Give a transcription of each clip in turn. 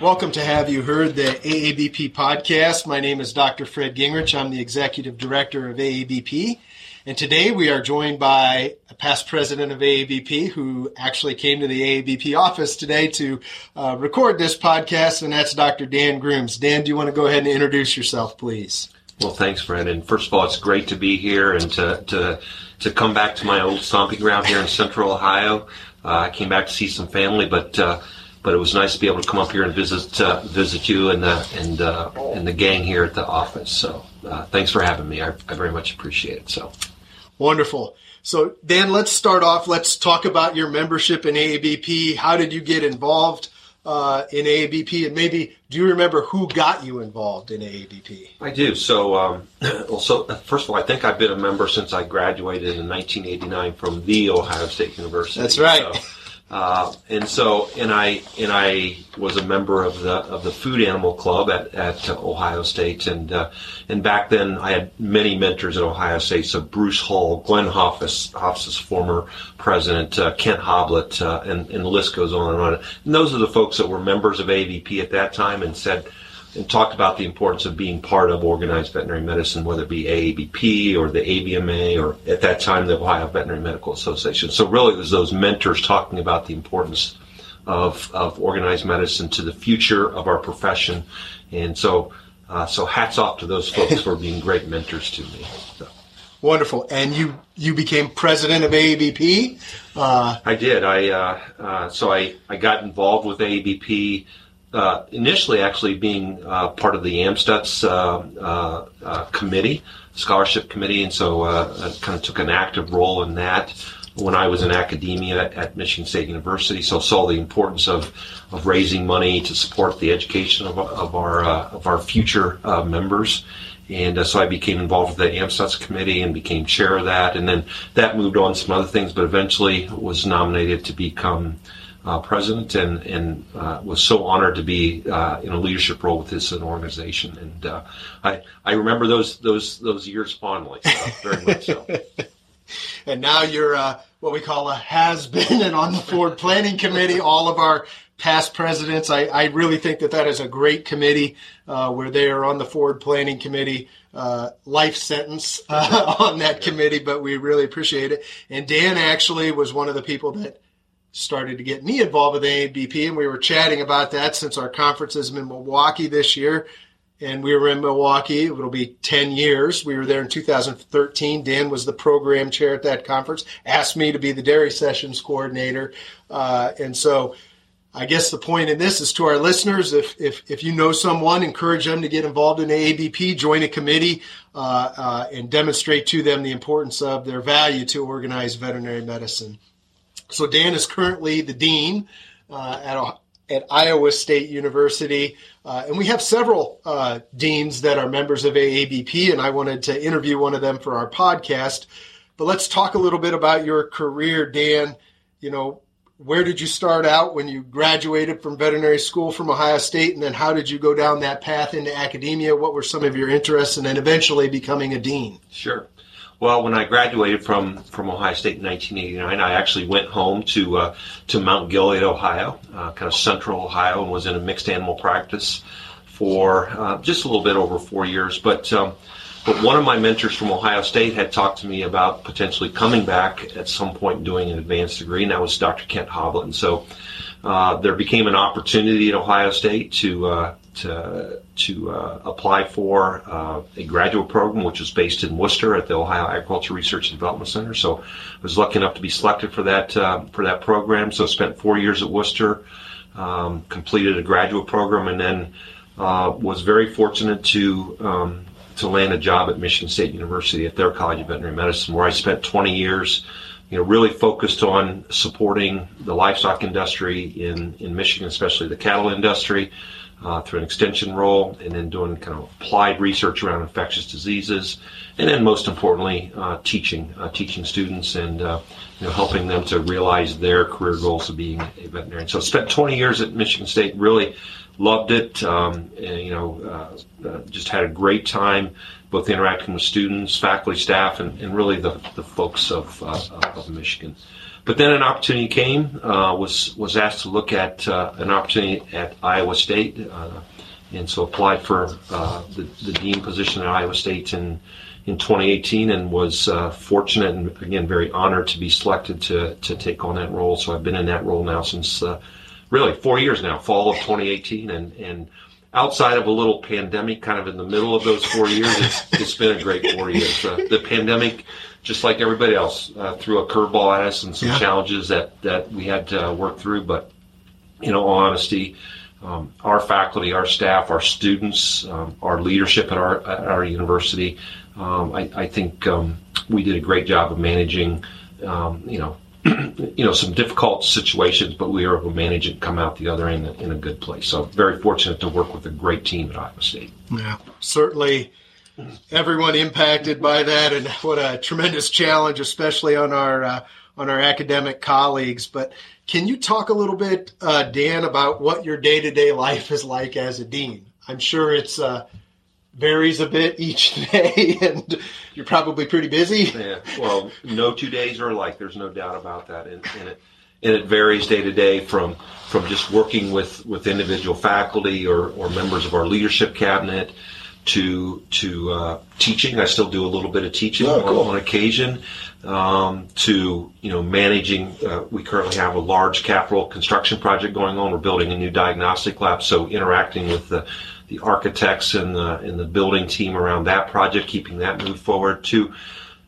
Welcome to Have You Heard, the AABP podcast. My name is Dr. Fred Gingrich. I'm the executive director of AABP. And today we are joined by a past president of AABP who actually came to the AABP office today to uh, record this podcast, and that's Dr. Dan Grooms. Dan, do you want to go ahead and introduce yourself, please? Well, thanks. And first of all, it's great to be here and to to, to come back to my old stomping ground here in Central Ohio. Uh, I came back to see some family, but uh, but it was nice to be able to come up here and visit uh, visit you and the and uh, and the gang here at the office. So uh, thanks for having me. I, I very much appreciate it. So. Wonderful. So, Dan, let's start off. Let's talk about your membership in AABP. How did you get involved uh, in AABP? And maybe do you remember who got you involved in AABP? I do. So, um, well, so first of all, I think I've been a member since I graduated in 1989 from the Ohio State University. That's right. So, uh, and so, and I and I was a member of the of the Food Animal Club at, at Ohio State, and uh, and back then I had many mentors at Ohio State. So Bruce Hall, Glenn Hoffsis, Hoffsis former president, uh, Kent Hoblet, uh, and and the list goes on and on. And those are the folks that were members of AABP at that time, and said and talked about the importance of being part of organized veterinary medicine, whether it be AABP or the AVMA or at that time the Ohio Veterinary Medical Association. So really, it was those mentors talking about the importance of, of organized medicine to the future of our profession. And so, uh, so hats off to those folks for being great mentors to me. So. Wonderful. And you you became president of AABP. Uh, I did. I uh, uh, so I I got involved with AABP uh, initially actually being uh, part of the Amstutz uh, uh, uh, committee, scholarship committee, and so I kind of took an active role in that when I was in academia at Michigan State University. So saw the importance of, of raising money to support the education of, of our of our future members. And so I became involved with the Amstutz committee and became chair of that. And then that moved on some other things, but eventually was nominated to become uh, president and, and uh, was so honored to be uh, in a leadership role with this organization. And uh, I, I remember those, those, those years fondly, so, very much so. and now you're uh, what we call a has been and on the Ford planning committee. All of our past presidents, I, I really think that that is a great committee uh, where they are on the Ford planning committee. life sentence on that committee, but we really appreciate it. And Dan actually was one of the people that started to get me involved with AABP, and we were chatting about that since our conference is in Milwaukee this year. And we were in Milwaukee. It'll be 10 years. We were there in 2013. Dan was the program chair at that conference, asked me to be the dairy sessions coordinator. Uh, and so I guess the point in this is to our listeners if, if, if you know someone, encourage them to get involved in AABP, join a committee, uh, uh, and demonstrate to them the importance of their value to organized veterinary medicine. So Dan is currently the dean uh, at, at Iowa State University, uh, and we have several uh, deans that are members of AABP, and I wanted to interview one of them for our podcast. But let's talk a little bit about your career, Dan. You know, where did you start out when you graduated from veterinary school from Ohio State, and then how did you go down that path into academia? What were some of your interests, and then eventually becoming a dean? Sure. Well, when I graduated from, from Ohio State in 1989, I actually went home to uh, to Mount Gilead, Ohio, uh, kind of central Ohio, and was in a mixed animal practice for uh, just a little bit over four years. But um, but one of my mentors from Ohio State had talked to me about potentially coming back at some point doing an advanced degree, and that was Dr. Kent Hoblet. And so uh, there became an opportunity at Ohio State to uh, to, to uh, apply for uh, a graduate program, which was based in Wooster at the Ohio Agriculture Research and Development Center. So I was lucky enough to be selected for that uh, for that program. So spent four years at Wooster, um, completed a graduate program, and then uh, was very fortunate to um, to land a job at Michigan State University at their College of Veterinary Medicine, where I spent 20 years you know, really focused on supporting the livestock industry in, in Michigan, especially the cattle industry, uh, through an extension role, and then doing kind of applied research around infectious diseases, and then most importantly, uh, teaching, uh, teaching students and uh, you know helping them to realize their career goals of being a veterinarian. So, spent 20 years at Michigan State, really loved it. Um, and, you know, uh, uh, just had a great time both interacting with students, faculty, staff, and, and really the, the folks of, of Michigan. But then an opportunity came. Uh, was was asked to look at uh, an opportunity at Iowa State, uh, and so applied for uh, the, the dean position at Iowa State in in 2018, and was uh, fortunate and again very honored to be selected to to take on that role. So I've been in that role now since uh, really four years now, fall of 2018, and and outside of a little pandemic kind of in the middle of those four years, it's, it's been a great four years. Uh, the pandemic, just like everybody else, uh, threw a curveball at us and some Yeah. challenges that, that we had to work through. But, in all honesty, um, our faculty, our staff, our students, um, our leadership at our, at our university, um, I, I think um, we did a great job of managing, um, you know, you know some difficult situations, but we were able to manage it come out the other end in a good place. So very fortunate to work with a great team at Iowa State. Yeah, certainly everyone impacted by that, and what a tremendous challenge, especially on our uh, on our academic colleagues. But can you talk a little bit, uh, Dan, about what your day to day life is like as a dean? I'm sure it's uh, varies a bit each day, and you're probably pretty busy. Yeah, well, no two days are alike. There's no doubt about that, and, and it and it varies day to day from from just working with with individual faculty or or members of our leadership cabinet to to uh, teaching. I still do a little bit of teaching Oh, cool. on, on occasion. Um, to you know managing. Uh, we currently have a large capital construction project going on. We're building a new diagnostic lab, so interacting with the the architects and the and the building team around that project, keeping that moved forward. To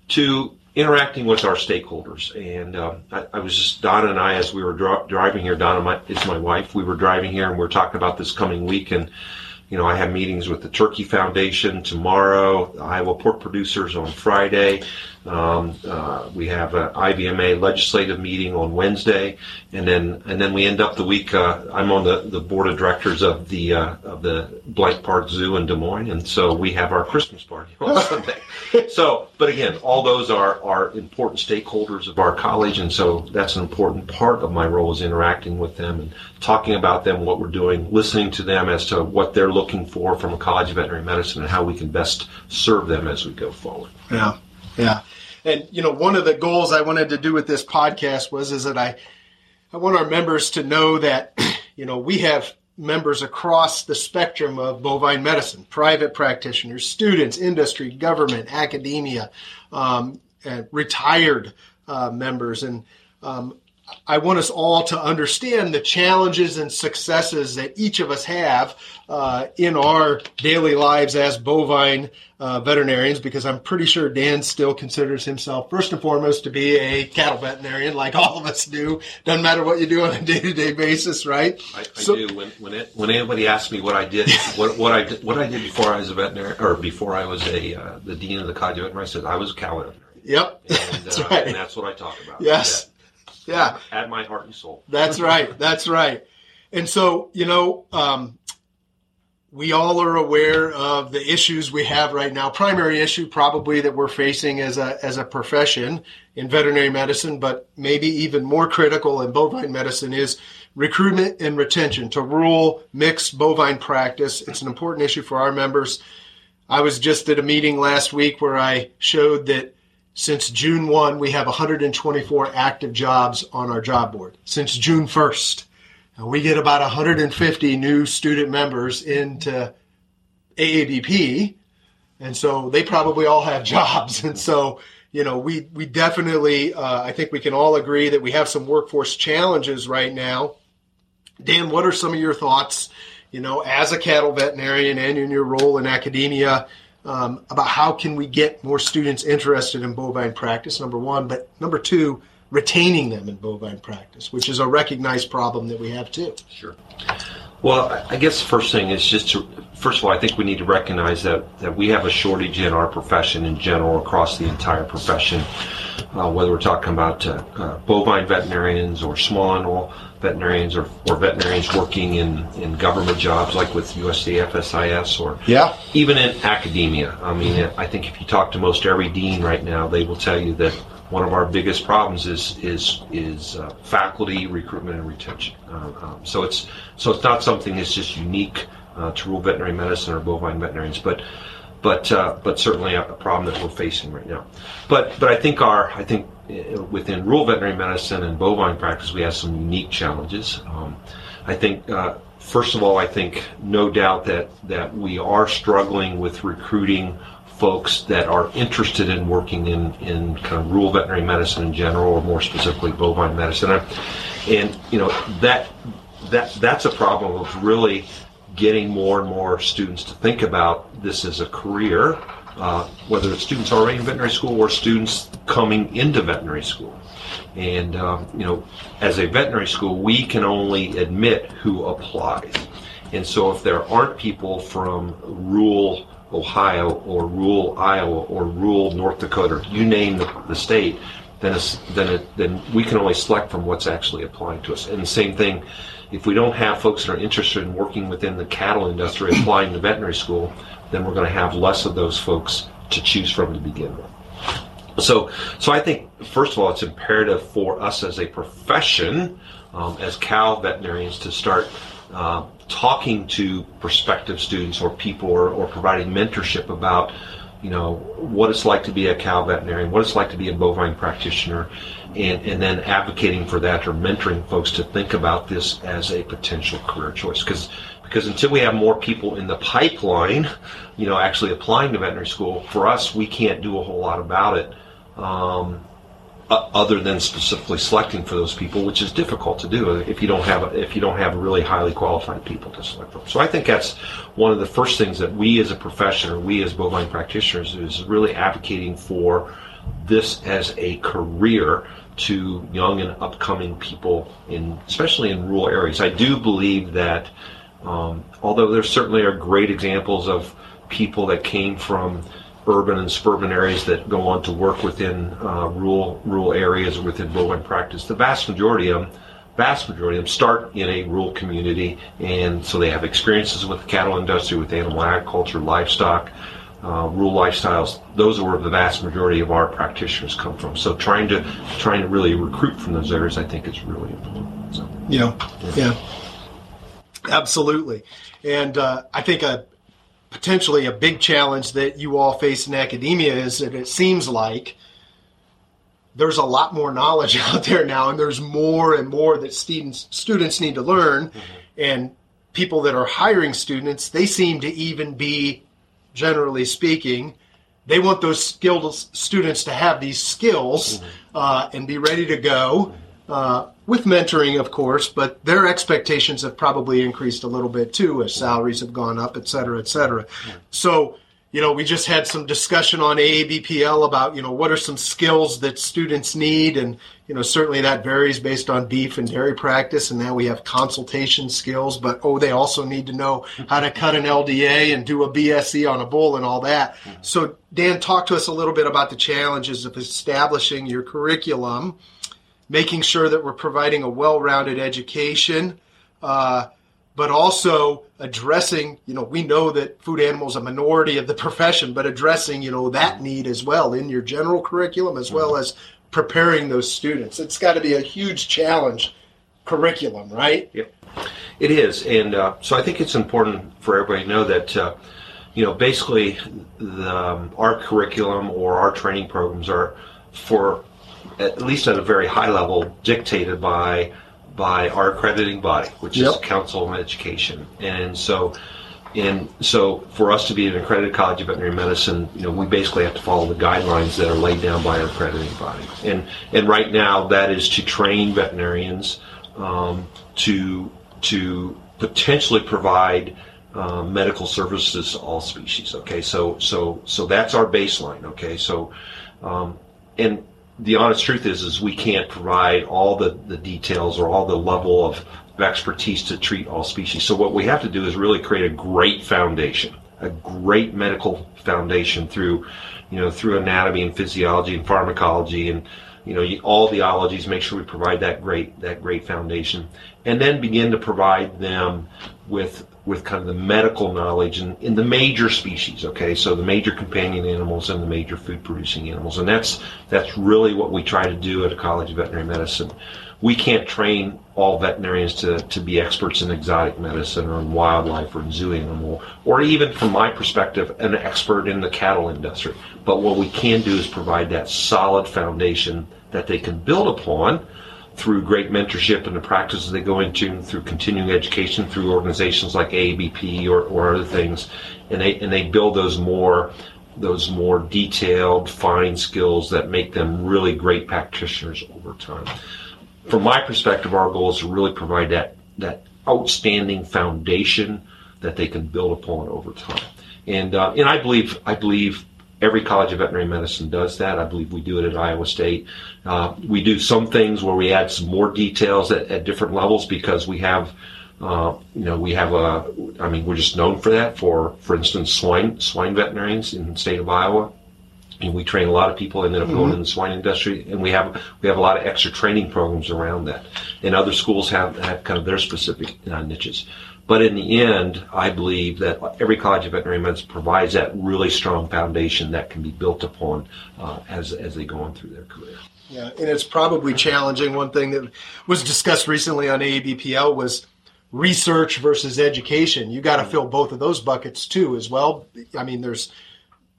to interacting with our stakeholders. And um, I, I was just Donna and I, as we were dri- driving here. Donna my, is my wife. We were driving here, and we are talking about this coming week. And you know, I have meetings with the Turkey Foundation tomorrow, the Iowa pork producers on Friday. Um, uh, we have an IVMA legislative meeting on Wednesday, and then and then we end up the week. Uh, I'm on the, the board of directors of the uh, of the Blank Park Zoo in Des Moines, and so we have our Christmas party on Sunday. So, but again, all those are are important stakeholders of our college, and so that's an important part of my role is interacting with them and talking about them, what we're doing, listening to them as to what they're looking for from a college of veterinary medicine, and how we can best serve them as we go forward. Yeah, yeah. And you know, one of the goals I wanted to do with this podcast was is that I I want our members to know that you know we have members across the spectrum of bovine medicine, private practitioners, students, industry, government, academia, um, and retired uh, members, and um, I want us all to understand the challenges and successes that each of us have uh, in our daily lives as bovine uh, veterinarians, because I'm pretty sure Dan still considers himself, first and foremost, to be a cattle veterinarian, like all of us do. Doesn't matter what you do on a day to day basis, right? I, I So- do. When when, it, when anybody asks me what I did, what what I did, what I did before I was a veterinarian, or before I was a uh, the dean of the college of veterinary, I said I was a cow veterinarian, Yep. and, that's uh, right. and that's what I talk about. Yes. Yeah. Yeah. Add my heart and soul. That's right. That's right. And so, you know, um, we all are aware of the issues we have right now. Primary issue probably that we're facing as a as a profession in veterinary medicine, but maybe even more critical in bovine medicine is recruitment and retention to rural mixed bovine practice. It's an important issue for our members. I was just at a meeting last week where I showed that since June 1, we have 124 active jobs on our job board. Since June 1st, we get about 150 new student members into AABP, and so they probably all have jobs. And so, you know, we we definitely, uh, I think we can all agree that we have some workforce challenges right now. Dan, what are some of your thoughts, you know, as a cattle veterinarian and in your role in academia, um, about how can we get more students interested in bovine practice? Number one, but number two, retaining them in bovine practice, which is a recognized problem that we have too. Sure. Well, I- guess the first thing is just to first of all, I think we need to recognize that, that we have a shortage in our profession in general across the entire profession, uh, whether we're talking about uh, uh, bovine veterinarians or small animal veterinarians or, or veterinarians working in, in government jobs like with USDA FSIS or Yeah. even in academia. I mean, I think if you talk to most every dean right now, they will tell you that one of our biggest problems is is is uh, faculty recruitment and retention. Uh, um, so it's so it's not something that's just unique uh, to rural veterinary medicine or bovine veterinarians, but but uh, but certainly a, a problem that we're facing right now. But but I think our I think uh, within rural veterinary medicine and bovine practice we have some unique challenges. Um, I think uh, first of all I think no doubt that that we are struggling with recruiting folks that are interested in working in, in kind of rural veterinary medicine in general, or more specifically bovine medicine. And, you know that that that's a problem of really getting more and more students to think about this as a career, uh, whether it's students already in veterinary school or students coming into veterinary school. And um, you know, as a veterinary school, we can only admit who applies. And so, if there aren't people from rural Ohio or rural Iowa or rural North Dakota, you name the, the state, then then it, then we can only select from what's actually applying to us. And the same thing, if we don't have folks that are interested in working within the cattle industry applying to veterinary school, then we're going to have less of those folks to choose from to begin with. So, so I think first of all, it's imperative for us as a profession, um, as cow veterinarians, to start uh, talking to prospective students or people, or, or providing mentorship about, you know, what it's like to be a cow veterinarian, what it's like to be a bovine practitioner, and, and then advocating for that or mentoring folks to think about this as a potential career choice. Because because until we have more people in the pipeline, you know, actually applying to veterinary school, for us, we can't do a whole lot about it. Um, other than specifically selecting for those people, which is difficult to do if you don't have if you don't have really highly qualified people to select from. So I think that's one of the first things that we as a profession or we as bovine practitioners is really advocating for this as a career to young and upcoming people in especially in rural areas. I do believe that um, although there certainly are great examples of people that came from urban and suburban areas that go on to work within uh, rural rural areas within bovine practice. The vast majority of them, vast majority of them, start in a rural community, and so they have experiences with the cattle industry, with animal agriculture, livestock, uh, rural lifestyles. Those are where the vast majority of our practitioners come from. So trying to trying to really recruit from those areas, I think, is really important. So. Yeah, yeah, absolutely. And uh, I think a potentially a big challenge that you all face in academia is that it seems like there's a lot more knowledge out there now, and there's more and more that students students need to learn, and people that are hiring students, they seem to even be, generally speaking, they want those skilled students to have these skills uh, and be ready to go uh, with mentoring, of course. But their expectations have probably increased a little bit too as salaries have gone up, et cetera, et cetera. So, you know, we just had some discussion on AABPL about, you know, what are some skills that students need. And, you know, certainly that varies based on beef and dairy practice. And now we have consultation skills, but oh, they also need to know how to cut an LDA and do a BSE on a bull and all that. So, Dan, talk to us a little bit about the challenges of establishing your curriculum, making sure that we're providing a well rounded education. Uh, but also addressing, you know, we know that food animals a minority of the profession, but addressing, you know, that need as well in your general curriculum as well as preparing those students. It's got to be a huge challenge curriculum, right? Yep. It is, and uh, so I think it's important for everybody to know that uh, you know basically the, um, our curriculum or our training programs are for at least at a very high level dictated by by our accrediting body, which is Council on Education, and so. And so, for us to be an accredited college of veterinary medicine, you know, we basically have to follow the guidelines that are laid down by our accrediting body. And and right now, that is to train veterinarians um, to to potentially provide uh, medical services to all species. Okay, so so so that's our baseline. Okay, so um, and the honest truth is is we can't provide all the, the details or all the level of of expertise to treat all species. So what we have to do is really create a great foundation, a great medical foundation through, you know, through anatomy and physiology and pharmacology and you know all the ologies. Make sure we provide that great that great foundation, and then begin to provide them with with kind of the medical knowledge in, in the major species. Okay, so the major companion animals and the major food producing animals, and that's that's really what we try to do at a College of Veterinary Medicine. We can't train all veterinarians to, to be experts in exotic medicine or in wildlife or in zoo animal, or even from my perspective, an expert in the cattle industry. But what we can do is provide that solid foundation that they can build upon through great mentorship and the practices they go into, through continuing education, through organizations like AABP or, or other things, and they and they build those more those more detailed, fine skills that make them really great practitioners over time. From my perspective, our goal is to really provide that that outstanding foundation that they can build upon over time. And uh, and I believe I believe every college of veterinary medicine does that. I believe we do it at Iowa State. Uh, we do some things where we add some more details at, at different levels because we have, uh, you know, we have a. I mean, we're just known for that. For for instance, swine swine veterinarians in the state of Iowa. And we train a lot of people ended up going Mm-hmm. in the swine industry, and we have we have a lot of extra training programs around that. And other schools have, have kind of their specific uh, niches. But in the end, I believe that every college of veterinary medicine provides that really strong foundation that can be built upon uh, as as they go on through their career. Yeah, and it's probably challenging. One thing that was discussed recently on AABPL was research versus education. You got to fill both of those buckets too, as well. I mean, there's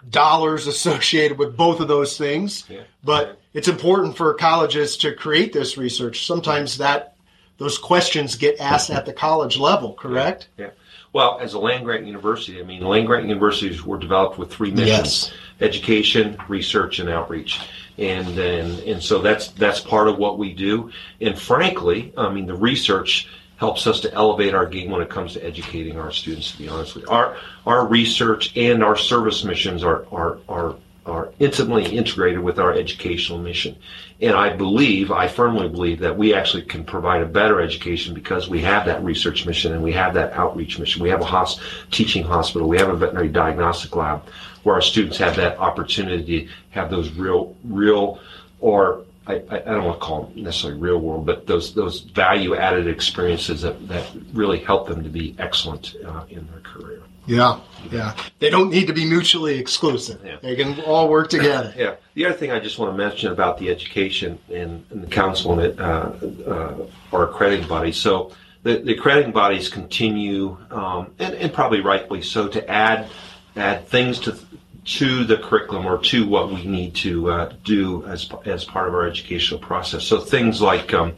dollars associated with both of those things, Yeah. but it's important for colleges to create this research. Sometimes that those questions get asked at the college level, correct? Yeah. Well, as a land grant university, I mean, land grant universities were developed with three missions: Yes. education, research, and outreach. And and and so that's that's part of what we do. And frankly, I mean, the research helps us to elevate our game when it comes to educating our students. To be honest with you, our our research and our service missions are are are are intimately integrated with our educational mission. And I believe, I firmly believe that we actually can provide a better education because we have that research mission and we have that outreach mission. We have a hos- teaching hospital, we have a veterinary diagnostic lab where our students have that opportunity to have those real, real, or I I don't want to call them necessarily real world, but those those value added experiences that, that really help them to be excellent uh, in their career. Yeah, yeah. They don't need to be mutually exclusive. Yeah. They can all work together. Yeah. The other thing I just want to mention about the education and, and the council and it, uh, uh, our accrediting bodies. So the, the accrediting bodies continue, um, and, and probably rightly so, to add add things to to the curriculum or to what we need to uh, do as as part of our educational process. So things like um,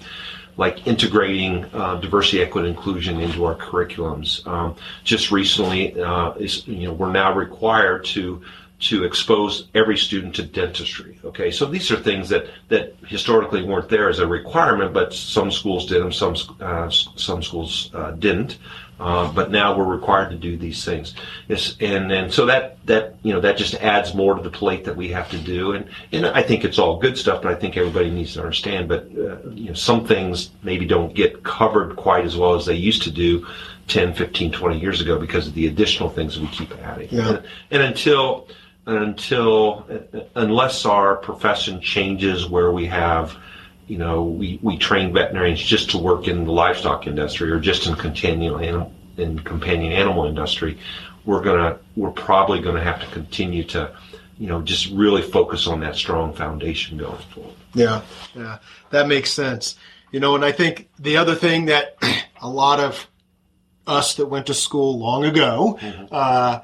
like integrating uh, diversity, equity, inclusion into our curriculums. Um, just recently, uh, is you know we're now required to to expose every student to dentistry. Okay, so these are things that that historically weren't there as a requirement, but some schools did them, some uh, some schools uh, didn't. Uh, but now we're required to do these things, yes, and and so that that you know that just adds more to the plate that we have to do, and and I think it's all good stuff, but I think everybody needs to understand. But uh, you know, some things maybe don't get covered quite as well as they used to do 10, 15, 20 years ago because of the additional things we keep adding. Yeah. And, and until until unless our profession changes where we have you know we, we train veterinarians just to work in the livestock industry or just in companion animal in companion animal industry we're gonna we're probably gonna have to continue to you know just really focus on that strong foundation going forward Yeah, yeah, that makes sense. You know, and I think the other thing that a lot of us that went to school long ago, uh,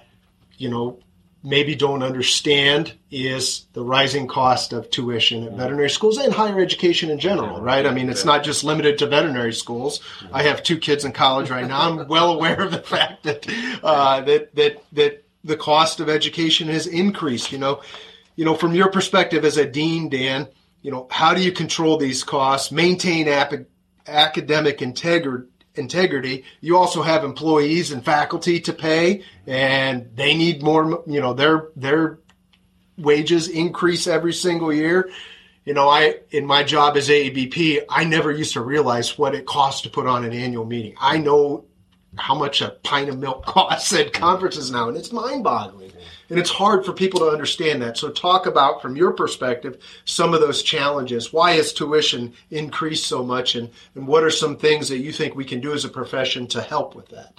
you know, maybe don't understand is the rising cost of tuition at veterinary schools and higher education in general, right? I mean, it's not just limited to veterinary schools. I have two kids in college right now. I'm well aware of the fact that uh, that that that the cost of education has increased. You know, you know, from your perspective as a dean, Dan, you know, how do you control these costs, maintain ap- academic integri- integrity? You also have employees and faculty to pay, and they need more. You know, their their wages increase every single year. you know, I in my job as AABP, I never used to realize what it costs to put on an annual meeting. I know how much a pint of milk costs at conferences now, and it's mind-boggling. And it's hard for people to understand that. So talk about from your perspective some of those challenges. Why has tuition increased so much and, and what are some things that you think we can do as a profession to help with that?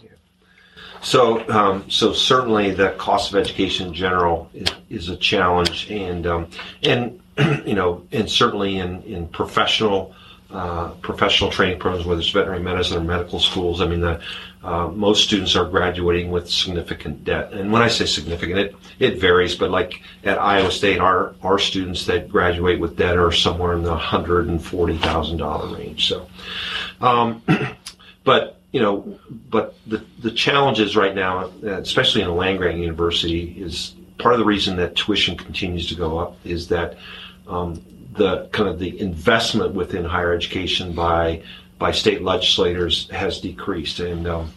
So, um, so certainly the cost of education in general is, is a challenge, and um, and you know, and certainly in in professional uh, professional training programs, whether it's veterinary medicine or medical schools. I mean, the, uh, most students are graduating with significant debt, and when I say significant, it it varies. But like at Iowa State, our our students that graduate with debt are somewhere in the hundred and forty thousand dollar range. So, um, but you know, but the, the challenges right now, especially in a land grant university, is part of the reason that tuition continues to go up is that um, the kind of the investment within higher education by by state legislators has decreased, and um,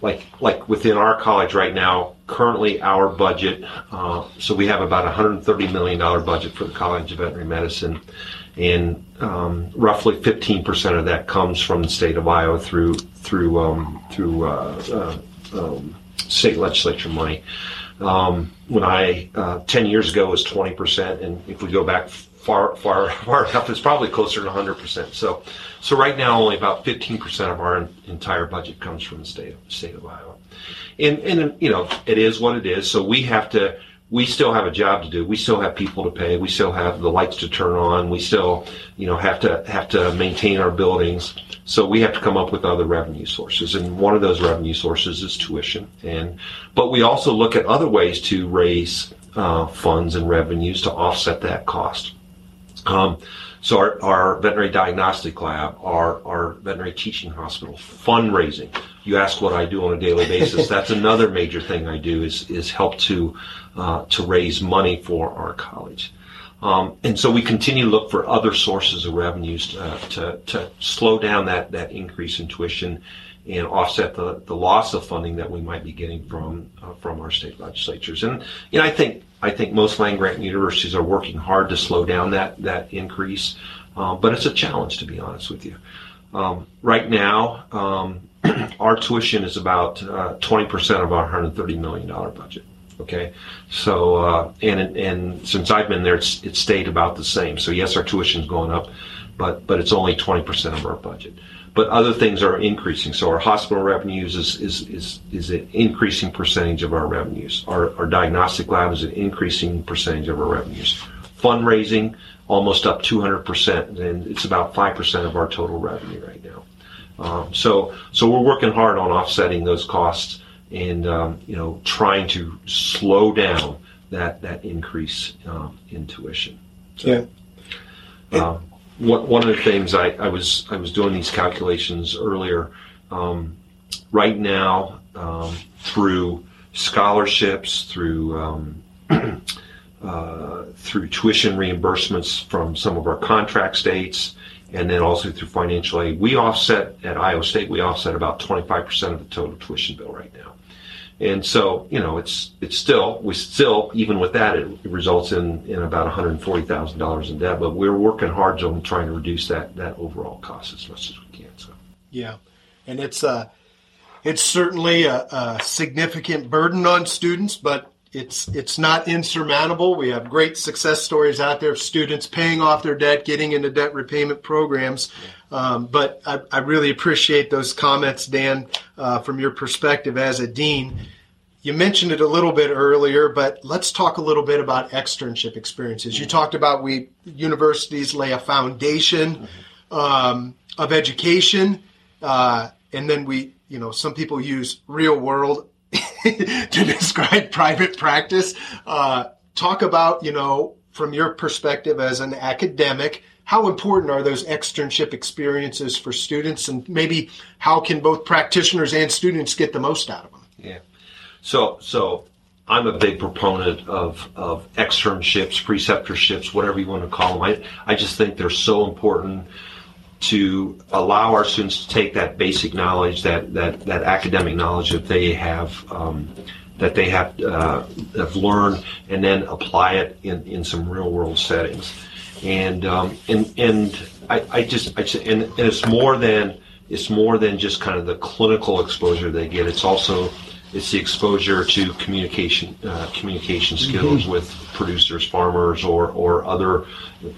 like like within our college right now, currently our budget, uh, so we have about a 130 million dollar budget for the College of Veterinary Medicine. And um, roughly 15% of that comes from the state of Iowa through through um, through uh, uh, um, state legislature money. Um, when I uh, 10 years ago was 20%, and if we go back far far far enough, it's probably closer to 100%. So so right now only about 15% of our entire budget comes from the state of, state of Iowa, and and you know it is what it is. So we have to we still have a job to do. We still have people to pay. We still have the lights to turn on. We still, you know, have to have to maintain our buildings. So we have to come up with other revenue sources, and one of those revenue sources is tuition. And but we also look at other ways to raise uh, funds and revenues to offset that cost. Um, so our, our, veterinary diagnostic lab, our, our veterinary teaching hospital, fundraising. You ask what I do on a daily basis. That's another major thing I do is is help to uh, to raise money for our college. Um, and so we continue to look for other sources of revenues to, uh, to, to, slow down that, that increase in tuition and offset the, the loss of funding that we might be getting from uh, from our state legislatures. And you know, I think I think most land grant universities are working hard to slow down that that increase, uh, but it's a challenge to be honest with you. Um, right now, um, our tuition is about uh, 20% of our $130 million budget. Okay, so uh, and and since I've been there, it's it's stayed about the same. So yes, our tuition's going up, but but it's only twenty percent of our budget. But other things are increasing. So our hospital revenues is is is, is an increasing percentage of our revenues. Our our diagnostic lab is an increasing percentage of our revenues. Fundraising almost up two hundred percent, and it's about five percent of our total revenue right now. Um, so so we're working hard on offsetting those costs and um, you know trying to slow down that that increase um, in tuition. So, yeah. Um, one, one of the things I, I was I was doing these calculations earlier. Um, right now, um, through scholarships, through um, uh, through tuition reimbursements from some of our contract states, and then also through financial aid, we offset at Iowa State. We offset about 25% of the total tuition bill right now. And so, you know, it's it's still we still even with that it results in in about one hundred forty thousand dollars in debt. But we're working hard on trying to reduce that that overall cost as much as we can. So yeah, and it's uh it's certainly a, a significant burden on students, but it's it's not insurmountable. We have great success stories out there of students paying off their debt, getting into debt repayment programs. Um, but I, I, really appreciate those comments, Dan, uh, from your perspective as a dean. You mentioned it a little bit earlier, but let's talk a little bit about externship experiences. You talked about we universities lay a foundation um, of education, uh, and then we, you know, some people use real world to describe private practice. Uh, talk about, you know, from your perspective as an academic, how important are those externship experiences for students, and maybe how can both practitioners and students get the most out of them? Yeah. So, so I'm a big proponent of, of externships, preceptorships, whatever you want to call them. I, I just think they're so important to allow our students to take that basic knowledge, that that, that academic knowledge that they have um, that they have uh, have learned, and then apply it in, in some real world settings. and um, and and I, I just I just, and, and it's more than it's more than just kind of the clinical exposure they get. It's also it's the exposure to communication uh, communication skills with producers, farmers, or or other.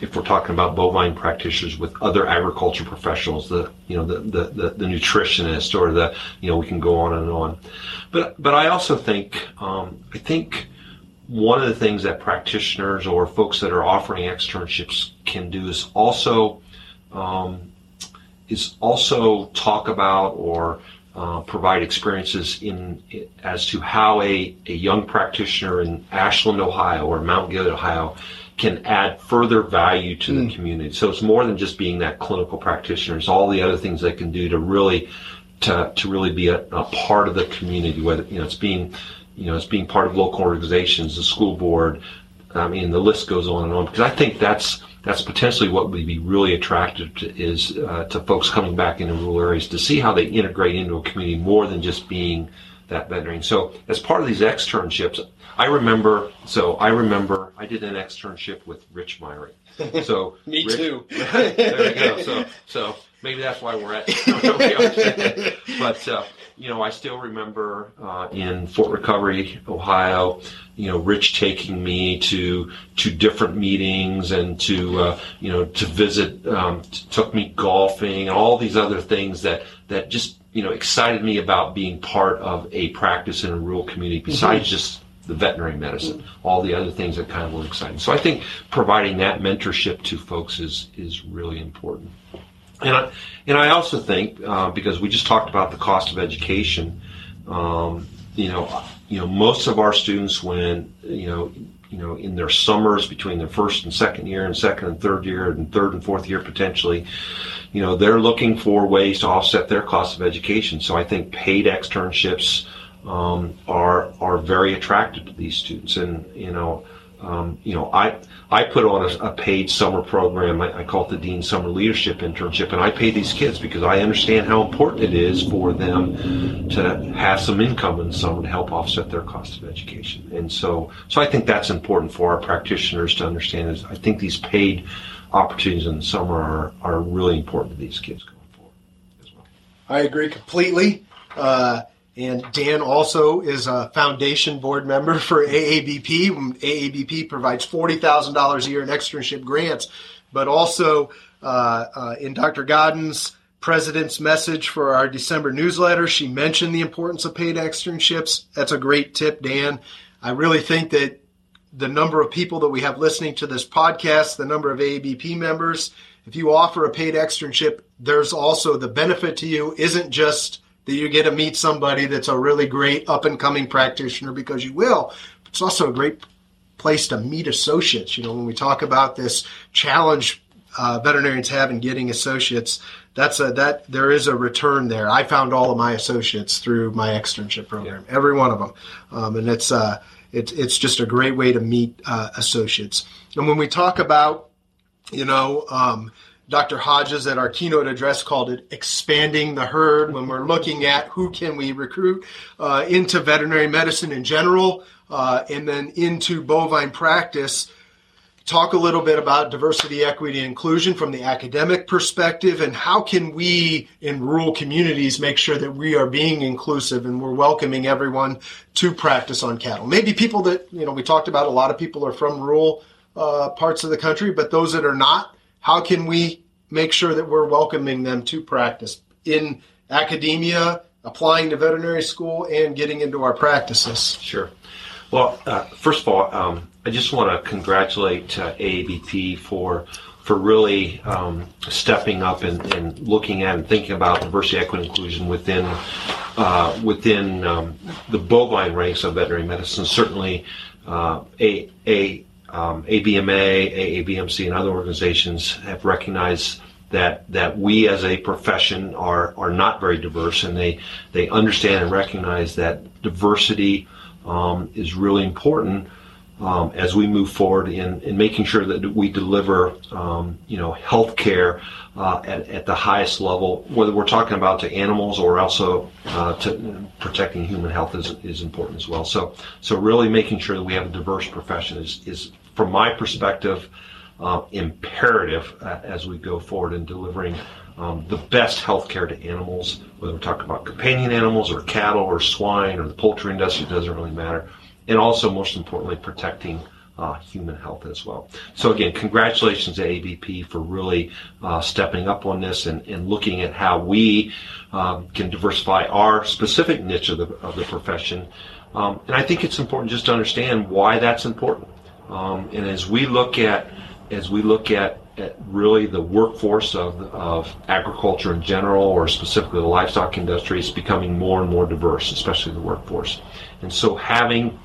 If we're talking about bovine practitioners, with other agriculture professionals, the you know the the, the, the nutritionist or the you know we can go on and on. But but I also think um, I think one of the things that practitioners or folks that are offering externships can do is also um, is also talk about or uh, provide experiences in as to how a, a young practitioner in Ashland, Ohio, or Mount Gilead, Ohio, can add further value to the community. So it's more than just being that clinical practitioner. It's all the other things they can do to really to, to really be a, a part of the community. Whether you know it's being you know it's being part of local organizations, the school board. I mean, the list goes on and on. Because I think that's that's potentially what would be really attractive to, is uh, to folks coming back into rural areas to see how they integrate into a community more than just being that veterinarian. So as part of these externships, I remember. So I remember I did an externship with Rich Myrie. So Me Rich- too. there you go. So so maybe that's why we're at. but uh, you know, I still remember uh, in Fort Recovery, Ohio, you know, Rich taking me to to different meetings and to uh, you know to visit, um, t- took me golfing and all these other things that that just you know excited me about being part of a practice in a rural community besides just the veterinary medicine, all the other things that kind of were exciting. So I think providing that mentorship to folks is is really important. And I, and I also think uh, because we just talked about the cost of education, um, you know, you know, most of our students when you know, you know, in their summers between their first and second year, and second and third year, and third and fourth year potentially, you know, they're looking for ways to offset their cost of education. So I think paid externships um, are are very attractive to these students, and you know. Um, you know, I I put on a, a paid summer program. I, I call it the Dean Summer Leadership Internship, and I pay these kids because I understand how important it is for them to have some income in the summer to help offset their cost of education. And so, so I think that's important for our practitioners to understand. Is I think these paid opportunities in the summer are are really important to these kids going forward as well. I agree completely. Uh, and Dan also is a foundation board member for AABP. AABP provides $40,000 a year in externship grants, but also uh, uh, in Dr. Godden's president's message for our December newsletter, she mentioned the importance of paid externships. That's a great tip, Dan. I really think that the number of people that we have listening to this podcast, the number of AABP members, if you offer a paid externship, there's also the benefit to you isn't just that you get to meet somebody that's a really great up and coming practitioner because you will. It's also a great place to meet associates. You know, when we talk about this challenge uh, veterinarians have in getting associates, that's a that there is a return there. I found all of my associates through my externship program, every one of them, um, and it's uh, it's it's just a great way to meet uh, associates. And when we talk about, you know. Um, Dr. Hodges at our keynote address called it expanding the herd when we're looking at who can we recruit uh, into veterinary medicine in general uh, and then into bovine practice talk a little bit about diversity equity inclusion from the academic perspective and how can we in rural communities make sure that we are being inclusive and we're welcoming everyone to practice on cattle maybe people that you know we talked about a lot of people are from rural uh, parts of the country but those that are not how can we make sure that we're welcoming them to practice in academia, applying to veterinary school, and getting into our practices? Sure. Well, uh, first of all, um, I just want to congratulate uh, AABP for for really um, stepping up and, and, looking at and thinking about diversity, equity, and inclusion within uh, within um, the bovine ranks of veterinary medicine. Certainly, uh, a a um, AVMA, AAVMC, and other organizations have recognized that that we as a profession are are not very diverse, and they they understand and recognize that diversity um, is really important um, as we move forward in, in making sure that we deliver um, you know health care uh, at, at the highest level, whether we're talking about to animals or also uh, to protecting human health is, is important as well. So so really making sure that we have a diverse profession is, is from my perspective uh, imperative as we go forward in delivering um, the best health care to animals, whether we're talking about companion animals or cattle or swine or the poultry industry, it doesn't really matter. And also, most importantly, protecting uh, human health as well. So again, congratulations to AABP for really uh, stepping up on this and, and, looking at how we um, can diversify our specific niche of the, of the profession. Um, and I think it's important just to understand why that's important. Um, and as we look at as we look at, at really the workforce of, of agriculture in general, or specifically the livestock industry, is becoming more and more diverse, especially the workforce. And so having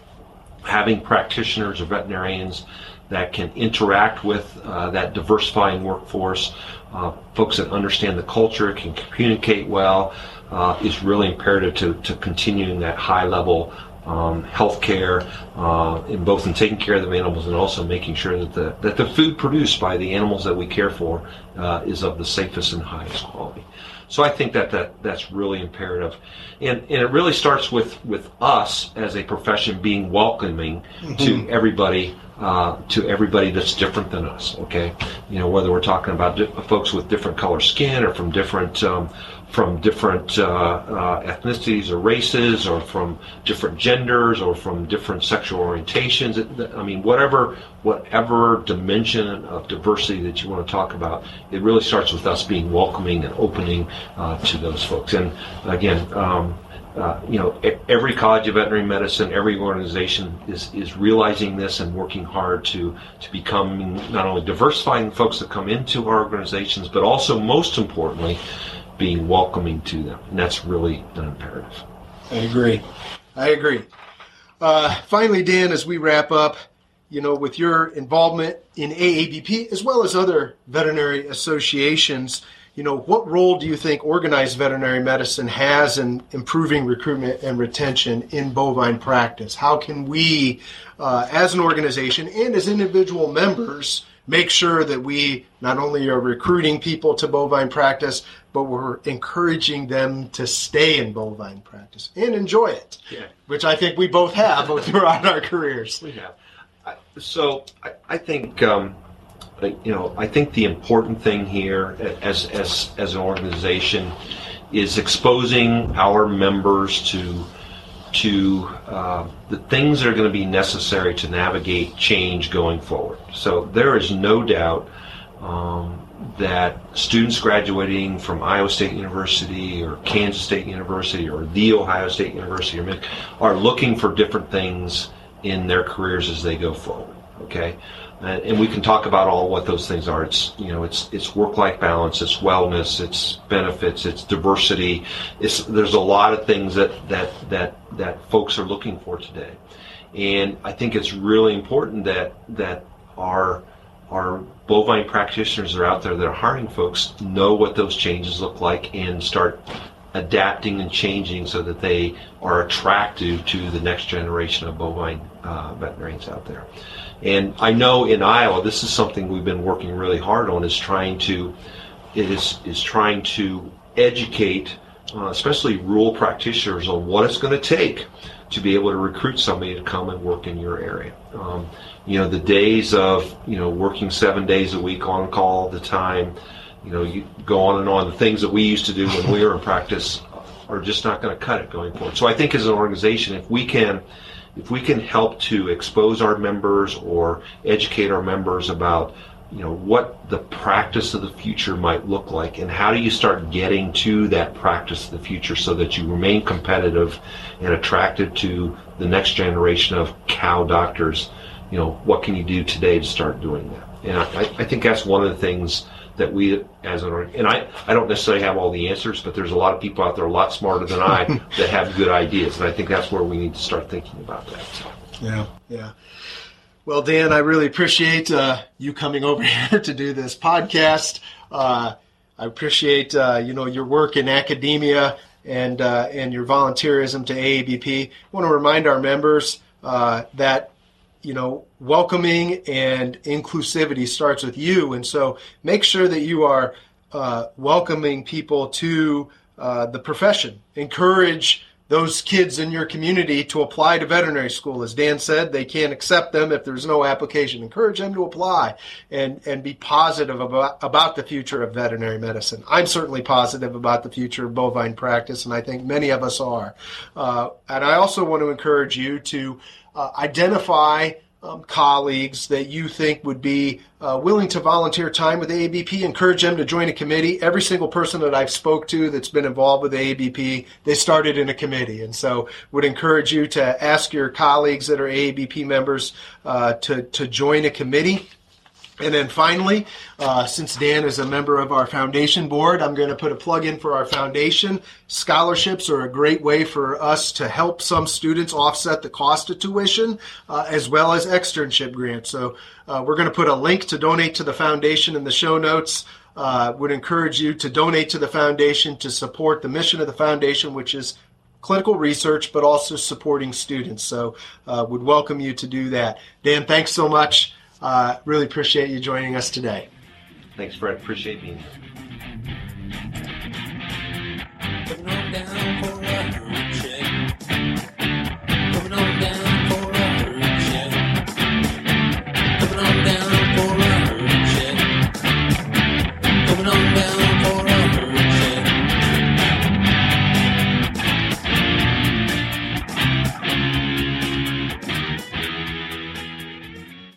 having practitioners or veterinarians that can interact with uh, that diversifying workforce, uh, folks that understand the culture, can communicate well, uh, is really imperative to, to continuing that high level um, health care, uh, in both in taking care of the animals and also making sure that the, that the food produced by the animals that we care for uh, is of the safest and highest quality. So I think that, that that's really imperative. And, and it really starts with, with us as a profession being welcoming mm-hmm. to everybody uh, to everybody that's different than us. Okay, you know whether we're talking about di- folks with different color skin or from different um, from different uh, uh, ethnicities or races or from different genders or from different sexual orientations. I mean, whatever whatever dimension of diversity that you want to talk about, it really starts with us being welcoming and opening uh, to those folks. And again. Um, uh, you know, every college of veterinary medicine, every organization is, is realizing this and working hard to to become not only diversifying folks that come into our organizations, but also most importantly, being welcoming to them. And that's really an imperative. I agree. I agree. Uh, finally, Dan, as we wrap up, you know, with your involvement in AABP as well as other veterinary associations, you know, what role do you think organized veterinary medicine has in improving recruitment and retention in bovine practice? How can we, uh, as an organization and as individual members, make sure that we not only are recruiting people to bovine practice, but we're encouraging them to stay in bovine practice and enjoy it, yeah. which I think we both have throughout our careers. We have. So I, I think. Um, you know, I think the important thing here, as as as an organization, is exposing our members to to uh, the things that are going to be necessary to navigate change going forward. So there is no doubt um, that students graduating from Iowa State University or Kansas State University or the Ohio State University are looking for different things in their careers as they go forward. Okay, and, and we can talk about all what those things are. It's you know it's it's work life balance, it's wellness, it's benefits, it's diversity. It's there's a lot of things that that that that folks are looking for today, and I think it's really important that that our our bovine practitioners that are out there that are hiring folks know what those changes look like and start adapting and changing so that they are attractive to the next generation of bovine uh, veterinarians out there. And I know in Iowa, this is something we've been working really hard on is trying to is is trying to educate, uh, especially rural practitioners, on what it's going to take to be able to recruit somebody to come and work in your area. Um, you know, the days of you know working seven days a week on call all the time, you know, you go on and on. The things that we used to do when we were in practice are just not going to cut it going forward. So I think as an organization, if we can if we can help to expose our members or educate our members about you know what the practice of the future might look like and how do you start getting to that practice of the future so that you remain competitive and attractive to the next generation of cow doctors? You know what can you do today to start doing that? And i, I think that's one of the things that we as an and I, I don't necessarily have all the answers, but there's a lot of people out there a lot smarter than I that have good ideas, and I think that's where we need to start thinking about that. So. Yeah, yeah. Well, Dan, I really appreciate uh, you coming over here to do this podcast. Uh, I appreciate uh, you know your work in academia and uh, and your volunteerism to AABP. I want to remind our members uh, that you know, welcoming and inclusivity starts with you. And so make sure that you are uh, welcoming people to uh, the profession. Encourage those kids in your community to apply to veterinary school. As Dan said, they can't accept them if there's no application. Encourage them to apply and, and be positive about, about the future of veterinary medicine. I'm certainly positive about the future of bovine practice, and I think many of us are. Uh, and I also want to encourage you to uh, identify um, colleagues that you think would be uh, willing to volunteer time with the AABP, encourage them to join a committee. Every single person that I've spoke to that's been involved with the AABP, they started in a committee, and so would encourage you to ask your colleagues that are AABP members uh, to to join a committee. And then finally, uh, since Dan is a member of our foundation board, I'm going to put a plug in for our foundation. Scholarships are a great way for us to help some students offset the cost of tuition, uh, as well as externship grants. So uh, we're going to put a link to donate to the foundation in the show notes. Uh, would encourage you to donate to the foundation to support the mission of the foundation, which is clinical research, but also supporting students. So uh, would welcome you to do that. Dan, thanks so much. Uh, really appreciate you joining us today. Thanks, Fred. Appreciate being here.